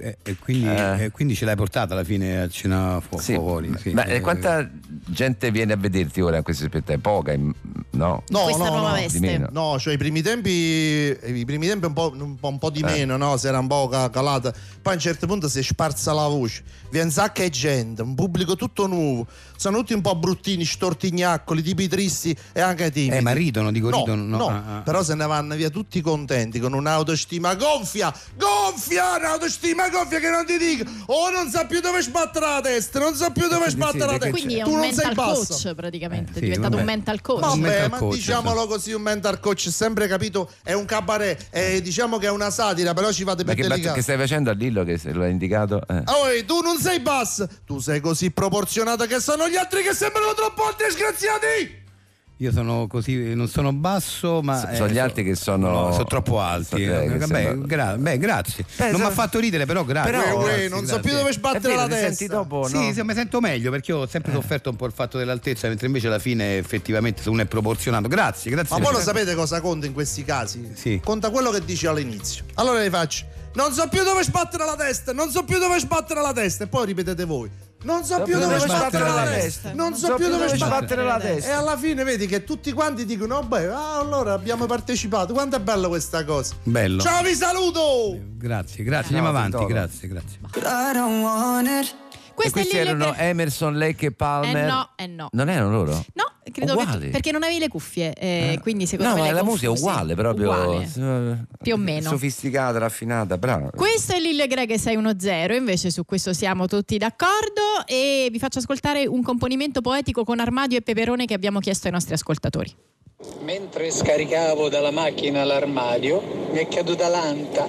Eh, E quindi, Eh. eh, quindi ce l'hai portata alla fine a cena fu- Sì, fuori. sì. ma eh, quanta gente viene a vederti ora a questi spettacoli? Poca, No. No, Questa no, nuova no. veste. Di meno. No, cioè i primi tempi, i primi tempi un po', un po', un po' di Eh. meno, no? Si era un po' ca- calata. Poi a un certo punto si è sparsa la voce. Viene un sacco di gente, un pubblico tutto nuovo. Sono tutti un po' bruttini, stortignaccoli, tipi tristi e anche timidi. Eh, ma ridono, dico No, ridono. no, Ah, ah. però se ne vanno via tutti contenti con un'autostima gonfia, gonfia, un'autostima gonfia che non ti dico, oh non sa più dove sbattere la testa, non sa più dove sbattere la testa. Quindi è tu un non sei mental basso. coach praticamente, Eh, sì, è diventato vabbè. un mental coach. Vabbè, mental ma coach, diciamolo così, un mental coach, sempre capito, è un cabaret, eh, diciamo che è una satira, però ci fate per che, delicato. che stai facendo a Lillo che se lo hai indicato? Eh. Oh, tu non sei basso, tu sei così proporzionata che sono gli altri che sembrano troppo alti e sgraziati. Io sono così, non sono basso, ma. So- sono gli altri che sono- no, sono troppo alti. so- eh, Vabbè, sembra- gra- beh, grazie. Beh, non mi so- ha fatto ridere, però grazie. Però- Uè, Grazie, non so grazie. più dove sbattere vero, la ti senti testa. dopo, Sì, no? sì, mi sento meglio perché io ho sempre sofferto un po' il fatto dell'altezza, mentre invece alla fine effettivamente se uno è proporzionato. Grazie, grazie. Ma poi lo sapete cosa conta in questi casi? Sì. Conta quello che dici all'inizio. Allora vi faccio. Non so più dove sbattere la testa, non so più dove sbattere la testa. E poi ripetete voi. Non so più dove sbattere la testa. Non so più dove sbattere la E testa. alla fine vedi che tutti quanti dicono: "Oh, beh, ah, allora abbiamo partecipato. Quanto è bella questa cosa. Bello. Ciao, vi saluto! Grazie, grazie. No, Andiamo avanti, grazie, grazie. E Queste questi erano Emerson, Lake e Palmer. Eh no, eh no. Non erano loro? No, credo Uguali. che perché non avevi le cuffie, eh, quindi secondo no, me ma le la musica è uguale, proprio. Uguale. eh, Più o meno. Sofisticata, raffinata, brava. Questo è Lille Greg 610, invece su questo siamo tutti d'accordo e vi faccio ascoltare un componimento poetico con Armadio e Peperone che abbiamo chiesto ai nostri ascoltatori. Mentre scaricavo dalla macchina l'armadio, mi è caduta l'anta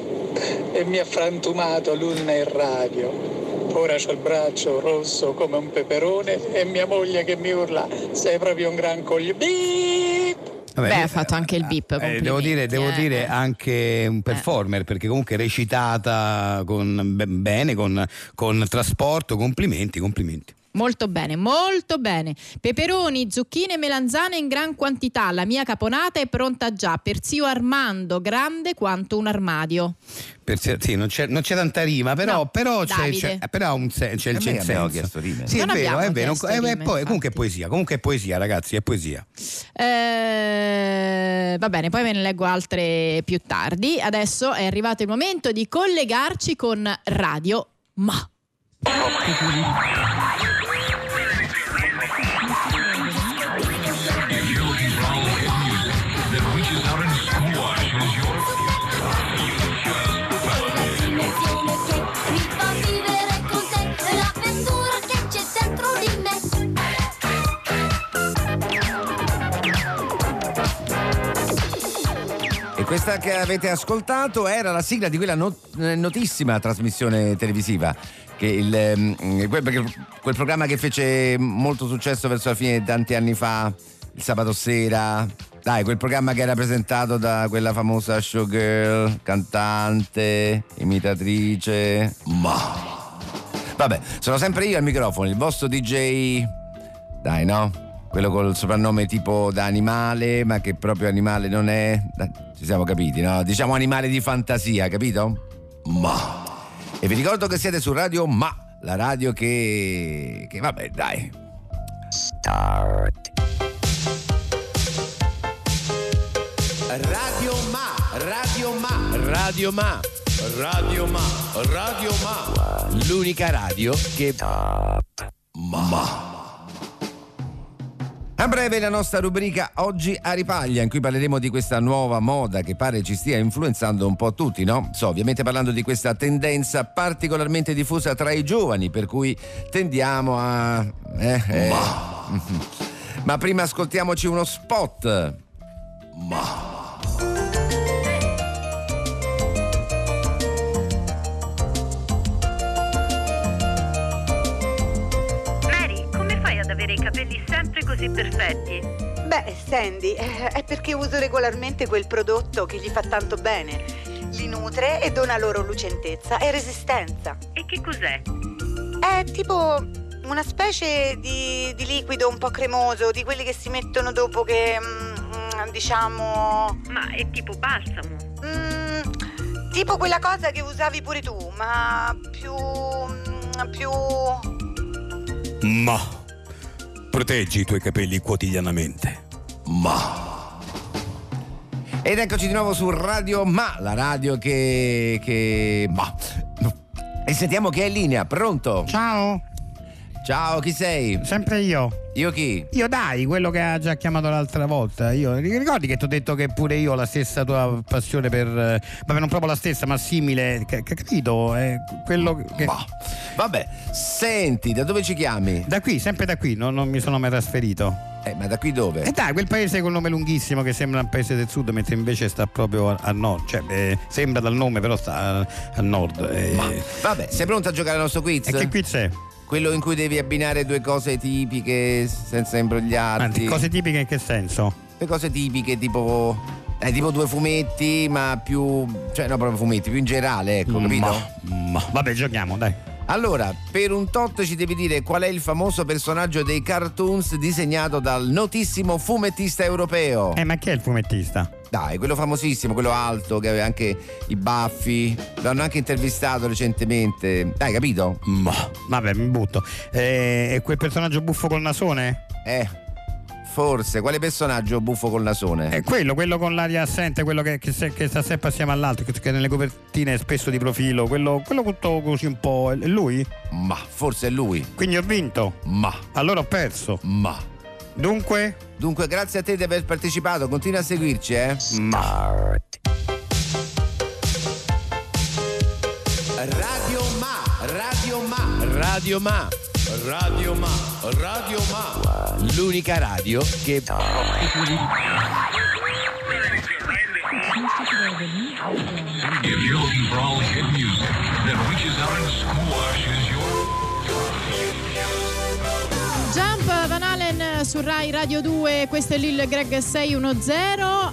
e mi ha frantumato l'urna in radio. Ora c'ho il braccio rosso come un peperone e mia moglie che mi urla: Sei proprio un gran coglione. Beep! Vabbè, Beh, eh, ha fatto anche il bip. eh, devo dire, devo eh. dire anche un performer perché comunque recitata con, be- bene, con, con trasporto, complimenti, complimenti. Molto bene, molto bene. Peperoni, zucchine e melanzane in gran quantità. La mia caponata è pronta già per zio Armando, grande quanto un armadio. Per sì, non, c'è, non c'è tanta rima, però, No, però c'è, c'è- però un se- c'è, c'è il abbiamo senso. chiesto rime. Sì, Non è vero, è vero. Eh, rime, poi- comunque è poesia, comunque è poesia, ragazzi, è poesia. Eh, va bene, poi ve ne leggo altre più tardi. Adesso è arrivato il momento di collegarci con Radio Ma. Questa che avete ascoltato era la sigla di quella not- eh, notissima trasmissione televisiva. Il, ehm, quel, quel programma che fece molto successo verso la fine tanti anni fa, il sabato sera. Dai, quel programma che era presentato da quella famosa showgirl, cantante, imitatrice. Ma. Vabbè, sono sempre io al microfono, il vostro DJ. Dai, no? Quello col soprannome tipo da animale, ma che proprio animale non è. Ci siamo capiti, no? Diciamo animale di fantasia, capito? Ma. E vi ricordo che siete su Radio Ma, la radio che. che vabbè, dai. Radio Ma, Radio Ma, Radio Ma, Radio Ma, Radio Ma. L'unica radio che. Ma. A breve la nostra rubrica Oggi a ripaglia in cui parleremo di questa nuova moda che pare ci stia influenzando un po' tutti, no? So, ovviamente parlando di questa tendenza particolarmente diffusa tra i giovani, per cui tendiamo a... eh, eh. Ma <laughs> prima ascoltiamoci uno spot. Ma... così perfetti? Beh, Sandy, eh, è perché uso regolarmente quel prodotto che gli fa tanto bene. Li nutre e dona loro lucentezza e resistenza. E che cos'è? È tipo una specie di, di liquido un po' cremoso, di quelli che si mettono dopo che, mm, diciamo... Ma è tipo balsamo. mm, tipo quella cosa che usavi pure tu, ma più... mm, più... Ma Proteggi i tuoi capelli quotidianamente. Ma... Ed eccoci di nuovo su Radio Ma, la radio che... che... Ma... E sentiamo che è in linea, pronto? Ciao. Ciao, chi sei? Sempre io. Io chi? Io dai, quello che ha già chiamato l'altra volta. Io ricordi che ti ho detto che pure io ho la stessa tua passione per. eh, Vabbè, non proprio la stessa, ma simile. Capito? È quello che. Vabbè, senti, da dove ci chiami? Da qui, sempre da qui, non, non mi sono mai trasferito. Eh, ma da qui dove? E dai, quel paese col nome lunghissimo che sembra un paese del sud, mentre invece sta proprio a, a nord. Cioè, eh, sembra dal nome, però sta a, a nord. eh. Vabbè, sei pronto a giocare al nostro quiz? E che quiz è? Quello in cui devi abbinare due cose tipiche senza imbrogliarti. Anzi, cose tipiche in che senso? Le cose tipiche tipo. Eh, tipo due fumetti, ma più. cioè no, proprio fumetti, più in generale, ecco, capito? Ma, vabbè, giochiamo, dai. Allora, per un tot ci devi dire qual è il famoso personaggio dei cartoons disegnato dal notissimo fumettista europeo. Eh, ma chi è il fumettista? Dai, quello famosissimo, quello alto, che aveva anche i baffi. L'hanno anche intervistato recentemente. Dai, capito? Ma, vabbè, mi butto. Eh, è quel personaggio buffo col nasone? Eh, forse. Quale personaggio buffo col nasone? È quello, quello con l'aria assente, quello che, che se- che sta sempre assieme all'altro, che, che nelle copertine è spesso di profilo, quello, quello tutto così un po'. È lui? Ma forse è lui. Quindi ho vinto? Ma. Allora ho perso? Ma. Dunque? Dunque, grazie a te di aver partecipato. Continua a seguirci, eh? Ma. Radio Ma, Radio Ma, Radio Ma, Radio Ma, Radio Ma. L'unica radio che. If you're looking for all the hit music su Rai Radio 2, questo è Lil Greg 610.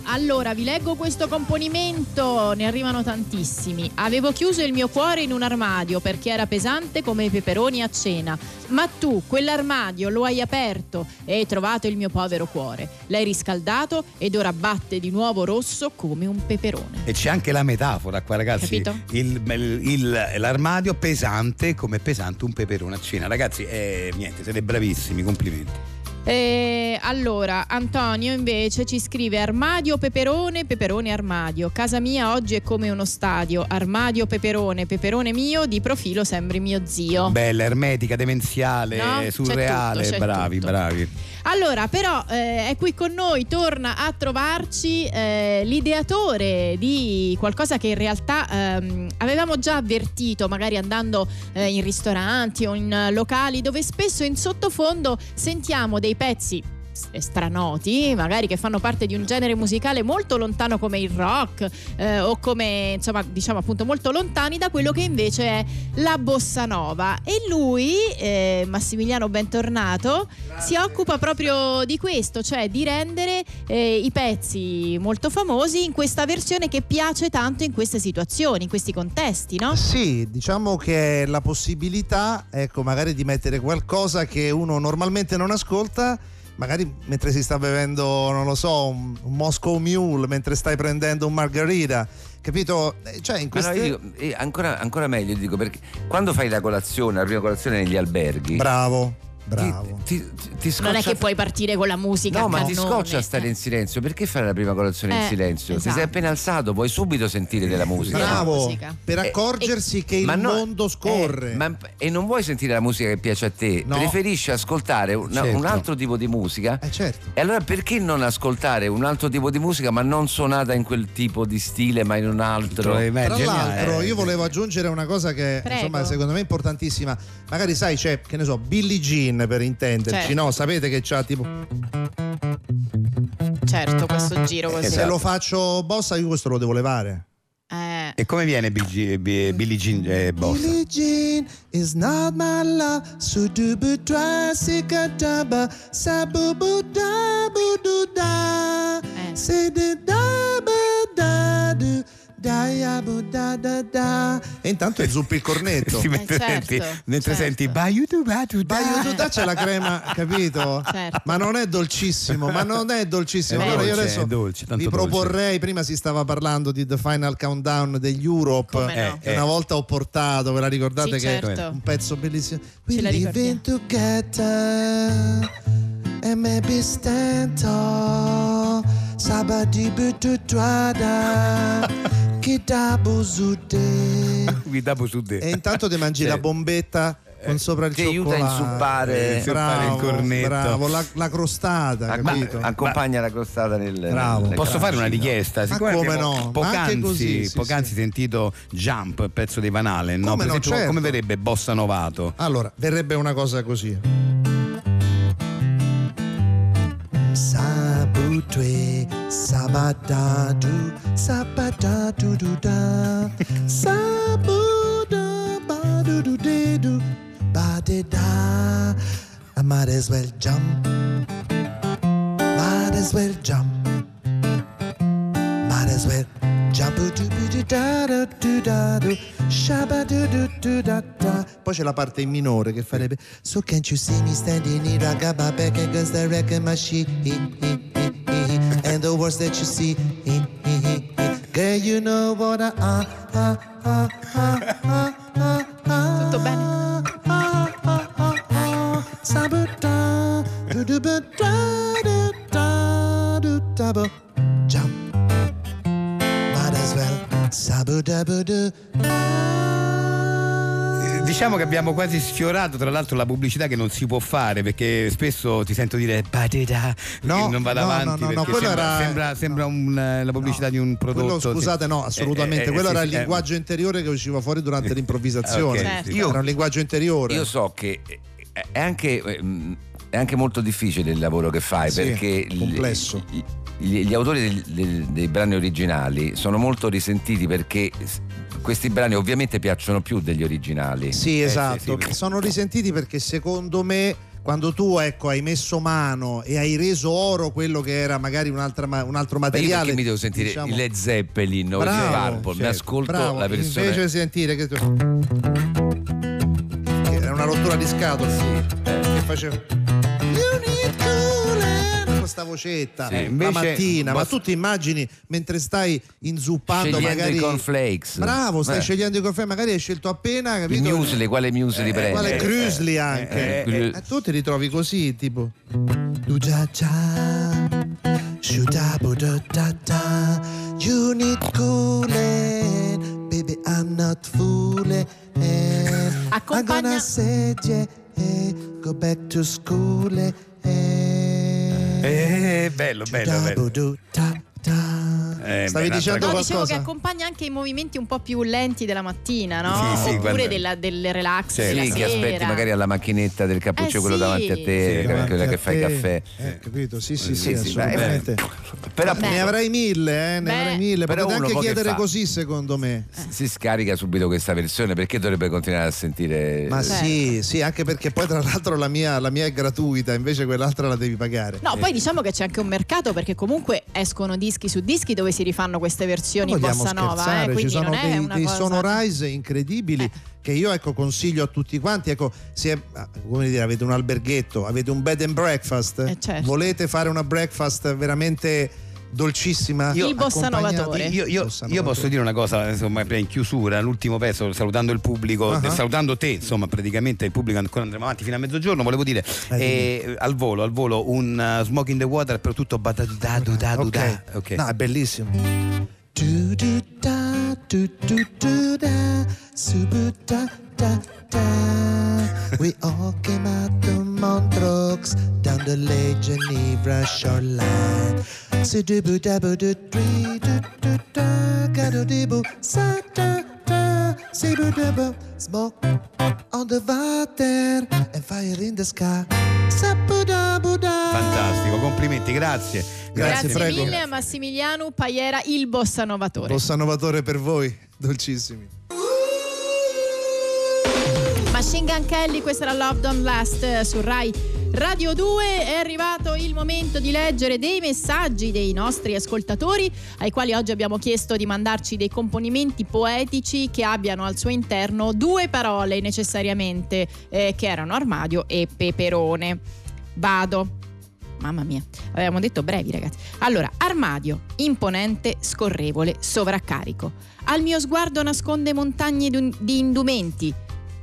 Allora, vi leggo questo componimento, ne arrivano tantissimi. Avevo chiuso il mio cuore in un armadio perché era pesante come i peperoni a cena. Ma tu, quell'armadio, lo hai aperto e hai trovato il mio povero cuore. L'hai riscaldato ed ora batte di nuovo rosso come un peperone. E c'è anche la metafora qua, ragazzi. Il- il- l'armadio pesante come pesante un peperone a cena. Ragazzi, eh, niente, siete bravissimi, complimenti. E allora, Antonio invece ci scrive armadio peperone, peperone armadio. Casa mia oggi è come uno stadio. Armadio peperone, peperone mio, di profilo sembri mio zio. Bella, ermetica, demenziale, No? C'è surreale. tutto, c'è bravi, tutto. bravi. Allora, però eh, è qui con noi, torna a trovarci eh, l'ideatore di qualcosa che in realtà ehm, avevamo già avvertito, magari andando eh, in ristoranti o in locali dove spesso in sottofondo sentiamo dei pezzi stranoti, magari che fanno parte di un genere musicale molto lontano come il rock eh, o come insomma diciamo appunto molto lontani da quello che invece è la bossa nova e lui eh, Massimiliano bentornato si occupa proprio di questo cioè di rendere eh, i pezzi molto famosi in questa versione che piace tanto in queste situazioni in questi contesti no? Sì, diciamo che la possibilità, ecco, magari di mettere qualcosa che uno normalmente non ascolta, magari mentre si sta bevendo, non lo so, un, un Moscow Mule, mentre stai prendendo un margarita, capito? Eh, Cioè, in queste... dico, eh, ancora, ancora meglio, dico perché quando fai la colazione, la prima colazione negli alberghi. Bravo, bravo. Ti, ti, ti non è scoccia- che puoi partire con la musica No, ma ti scoccia stare in silenzio. Perché fare la prima colazione in Eh, silenzio? Ti esatto. sei appena alzato, puoi subito sentire della musica. Bravo, musica. per accorgersi che il no, mondo scorre. eh, ma- e non vuoi sentire la musica che piace a te, No. preferisci ascoltare una- Certo. un altro tipo di musica. Eh certo. E allora perché non ascoltare un altro tipo di musica, ma non suonata in quel tipo di stile, ma in un altro? Eh, Tra geniale. l'altro, io volevo aggiungere una cosa che Prego. insomma secondo me è importantissima. Magari sai, c'è, che ne so, Billie Jean per intenderci, Certo. no? Sapete che c'ha tipo. certo questo giro E così se lo faccio bossa, io questo lo devo levare. Eh, E come viene Billie Bi- Billie Jean eh, Bossa? Billie Jean is not my love, so do but try sikataba, sabubu da bu du da, Eh. se de da bu da du. Da da da da. E intanto zuppi il cornetto. <laughs> Sì, mentre certo, senti, mentre certo. senti Baiutu da c'è la crema, <laughs> capito? Certo. Ma non è dolcissimo, ma non è dolcissimo. È allora io dolce, adesso è dolce, tanto vi dolce. proporrei, prima si stava parlando di The Final Countdown degli Europe, Come no. Eh, una volta ho portato, ve la ricordate Sì, che certo. è un pezzo bellissimo. Ce We live together and maybe stand tall. sabadi bututuada, <laughs> kitabuzude. Guidavo <laughs> su de. E intanto ti mangi la bombetta con sopra il ti aiuta a cioccolato. insuppare- il Bravo, cornetto. Bravo, la, la crostata, Ac- capito? accompagna la crostata nel. Bravo. nel- Posso fare una richiesta? Ma Siccome come no? Ma Poc'anzi, così, sì, poc'anzi sì. sentito Jump, il pezzo di Van Halen, no? Come no, esempio, certo. come verrebbe Bossa Novato? Allora, verrebbe una cosa così. Sabutue, sabadadu, sabadadu du da, sabuda badudu dedu, badeda. I might as well jump, might as well jump, might as well jump. do da da do da do do da da. Poi c'è la parte in minore che farebbe So can't you see me standing here, I got my back against the wrecking machine. And the words that you see, girl, you know what I ah ah ah ah ah ah ah. Tutto bene? Sabuta, do do ba da da da do da ba. Jump. Might as well. Sabu da bu do. Diciamo che abbiamo quasi sfiorato, tra l'altro, la pubblicità che non si può fare perché spesso ti sento dire "Badeda", No, che non vado no, no, avanti no, no, perché quello sembra, era- sembra, sembra un, eh, la pubblicità di un prodotto. Quello, scusate, no, assolutamente. Eh, eh, Quello sì, era il eh. linguaggio interiore che usciva fuori durante l'improvvisazione. ok, Certo. sì. Era un linguaggio interiore. Io so che è anche, è anche molto difficile il lavoro che fai Sì, perché il- complesso. Gli, gli autori del- del- dei brani originali sono molto risentiti perché questi brani ovviamente piacciono più degli originali. Sì, esatto. sì, perché- Sono risentiti perché secondo me quando tu ecco, hai messo mano e hai reso oro quello che era magari un altro materiale. perché mi devo sentire diciamo- Led Zeppelin o Bravo, Purple? Mi certo. ascolto Bravo, la versione. invece di sentire che, che era una rottura di scatole che faceva You need cooling questa vocetta Sì, la invece- mattina ma tu ti immagini mentre stai inzuppando Scegliendo magari i cornflakes. bravo stai Eh. scegliendo i cornflakes magari hai scelto appena Il capito muesli, quale muesli prendi? quale eh, Crusli eh, anche eh, Eh, tu ti ritrovi così tipo Du già già Shuda buda da da You need cooling Baby I'm not fooling I'm gonna you eh, Go back to school eh, Eh, bello, bello, bello. Eh, Stavi beh, dicendo No, dicevo che accompagna anche i movimenti un po' più lenti della mattina, no? Sì, sì, Oppure quando- della- del relax Sì, della Sì, che sera. aspetti magari alla macchinetta del cappuccio Eh, quello sì. davanti a te, Sì, quella- Davanti quella a che fa il te. caffè. Eh, capito? Sì, sì, sì, Sì, sì, assolutamente. Però. Ne avrai mille, eh, ne Beh. avrai mille. Però Potete anche chiedere così, secondo me. si scarica subito questa versione perché dovrebbe continuare a sentire Ma Certo. sì, sì, anche perché poi tra l'altro la mia, la mia è gratuita, invece quell'altra la devi pagare. No, poi diciamo che c'è anche un mercato perché comunque escono dischi su dischi dove si rifanno queste versioni vogliamo bossa nova, eh, ci sono dei, dei cosa sonorize incredibili Eh. che io ecco consiglio a tutti quanti. Ecco, se ah, come dire, avete un alberghetto, avete un bed and breakfast, Eh, certo. volete fare una breakfast veramente dolcissima? Il bossa novatore. Io, io- Bossa io posso dire una cosa, insomma, in chiusura, l'ultimo pezzo, salutando il pubblico, Ah. salutando te, insomma, praticamente il pubblico ancora andremo avanti fino a mezzogiorno. Volevo dire eh, al volo, al volo, un uh, smoke in the water per tutto badadudadu da Ok, Ok. no, è bellissimo. Du du da, du du du da, subu da da da. <laughs> We all came out to Montreux, down the Lake Geneva shoreline. Sudubu dabu du dri du du da, gadu dibu sa da da, sibu dabu. Smoke on the water and fire in the sky. Sabu dabu da. Fantastico, complimenti, grazie. Grazie, Grazie prego. mille a Massimiliano Paiera, il bossa novatore. Bossa novatore per voi, dolcissimi. Machine Gun Kelly, questa era Love Don't Last eh, su Rai Radio 2. È arrivato il momento di leggere dei messaggi dei nostri ascoltatori ai quali oggi abbiamo chiesto di mandarci dei componimenti poetici che abbiano al suo interno due parole necessariamente eh, che erano armadio e peperone. Vado. Mamma mia, avevamo detto brevi ragazzi. Allora, armadio, imponente, scorrevole, sovraccarico. Al mio sguardo nasconde montagne di di indumenti,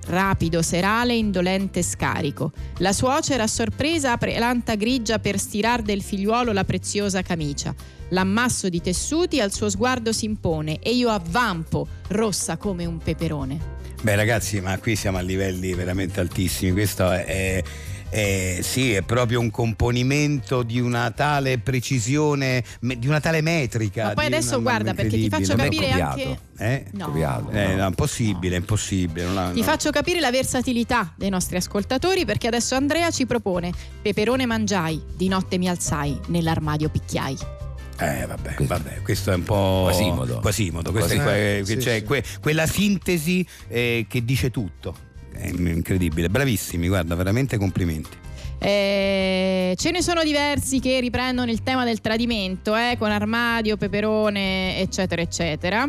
Rapido, serale, indolente scarico. La suocera a sorpresa apre l'anta grigia per stirar del figliuolo la preziosa camicia. L'ammasso di tessuti al suo sguardo si impone e io avvampo, rossa come un peperone. Beh ragazzi, ma qui siamo a livelli veramente altissimi. Questo è, è- è- sì, è proprio un componimento di una tale precisione, me- di una tale metrica. Ma poi adesso una- guarda, perché ti faccio è capire anche- Eh? No. Copiato, Eh, no. no, impossibile, impossibile. non ha- Ti no. faccio capire la versatilità dei nostri ascoltatori perché adesso Andrea ci propone peperone mangiai, di notte mi alzai, nell'armadio picchiai. Eh vabbè, vabbè, questo è un po' Quasimodo. Quasimodo, questa è Quasi- que- Eh, sì, cioè, sì. que- quella sintesi eh, che dice tutto. È incredibile, bravissimi, guarda, veramente complimenti. Eh, ce ne sono diversi che riprendono il tema del tradimento, eh, con armadio, peperone, eccetera, eccetera.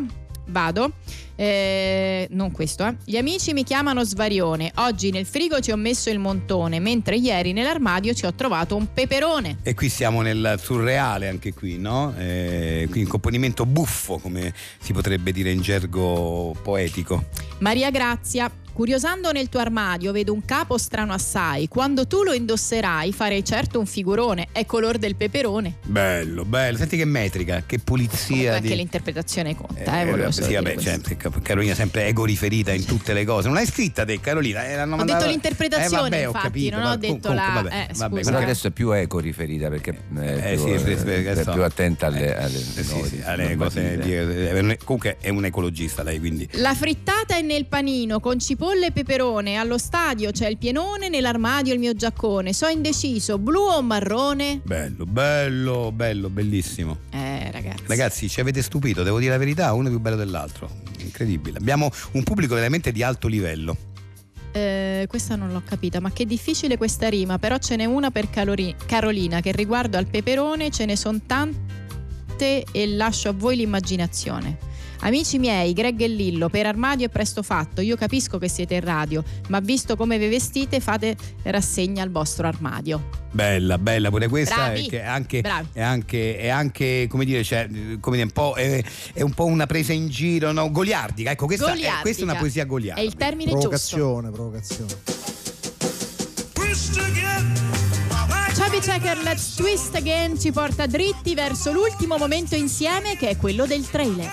Vado. Eh, non questo, eh. Gli amici mi chiamano Svarione. Oggi nel frigo ci ho messo il montone, mentre ieri nell'armadio ci ho trovato un peperone. E qui siamo nel surreale anche qui, no? Eh, qui un componimento buffo, come si potrebbe dire in gergo poetico. Maria Grazia, curiosando nel tuo armadio vedo un capo strano assai. Quando tu lo indosserai farei certo un figurone. È color del peperone. Bello, bello. Senti che metrica, che pulizia. Comunque anche di... l'interpretazione conta, eh, Eh, sì, vabbè, certo, Ca- Carolina sempre ego riferita in tutte le cose. Non l'hai scritta te, Carolina? Eh, Ho mandato- detto l'interpretazione, Eh, vabbè, ho infatti, capito, non ho detto comunque, la- vabbè, eh, vabbè, scusa. Però adesso è più eco riferita perché è, Eh, più, sì, eh, è più attenta alle, alle Eh, sì, sì, alle cose comunque è un ecologista lei, quindi La frittata è nel panino con cipolle e peperone. Allo stadio c'è il pienone, nell'armadio il mio giaccone. So indeciso, blu o marrone? bello, bello, bello, bellissimo. Eh, ragazzi. Ragazzi, ci avete stupito, devo dire la verità, uno è più bello dell'altro. Incredibile. Abbiamo un pubblico veramente di alto livello. Eh, questa non l'ho capita, ma che difficile questa rima. Però ce n'è una per Calori- Carolina che riguardo al peperone ce ne sono tante e lascio a voi l'immaginazione. Amici miei, Greg e Lillo, per armadio è presto fatto. Io capisco che siete in radio, ma visto come vi vestite, fate rassegna al vostro armadio. Bella, bella pure questa. Bravi, È, che è anche, bravi. è anche, è anche, come dire, cioè, come dire, un po', è, è un po' una presa in giro, no? Goliardica. Ecco, questa, è, Goliardica. questa è una poesia È goliardica. il termine giusto. Provocazione, provocazione. Chubby Checker Let's Twist Again ci porta dritti verso l'ultimo momento insieme che è quello del trailer.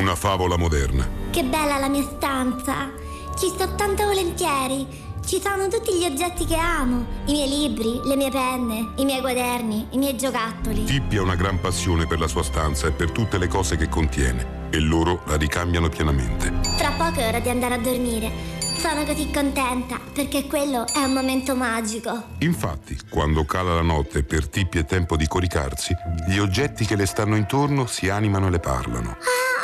Una favola moderna. Che bella la mia stanza! Ci sto tanto volentieri. Ci sono tutti gli oggetti che amo: i miei libri, le mie penne, i miei quaderni, i miei giocattoli. Tippi ha una gran passione per la sua stanza e per tutte le cose che contiene e loro la ricambiano pienamente. Tra poco è ora di andare a dormire. Sono così contenta perché quello è un momento magico. Infatti, quando cala la notte e per Tippi è tempo di coricarsi, gli oggetti che le stanno intorno si animano e le parlano. Ah,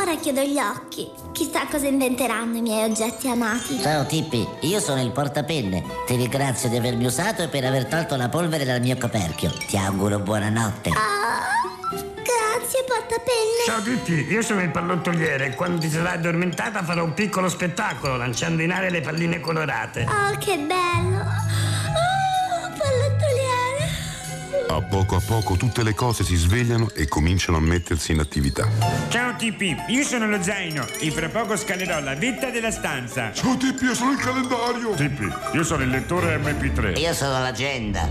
ora chiudo gli occhi. Chissà cosa inventeranno i miei oggetti amati. Ciao Tippi, io sono il portapenne. Ti ringrazio di avermi usato e per aver tolto la polvere dal mio coperchio. Ti auguro buonanotte. Ah, grazie, portapenne. Ciao tutti, io sono il pallottoliere e quando ti sarai addormentata farò un piccolo spettacolo lanciando in aria le palline colorate. Oh, che bello. A poco a poco tutte le cose si svegliano e cominciano a mettersi in attività. Ciao Tippi, io sono lo zaino e fra poco scalerò la vetta della stanza. Ciao Tippi, io sono il calendario. Tippi, io sono il lettore MP3. Io sono l'agenda.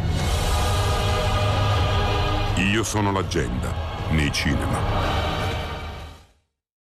Io sono l'agenda nei cinema.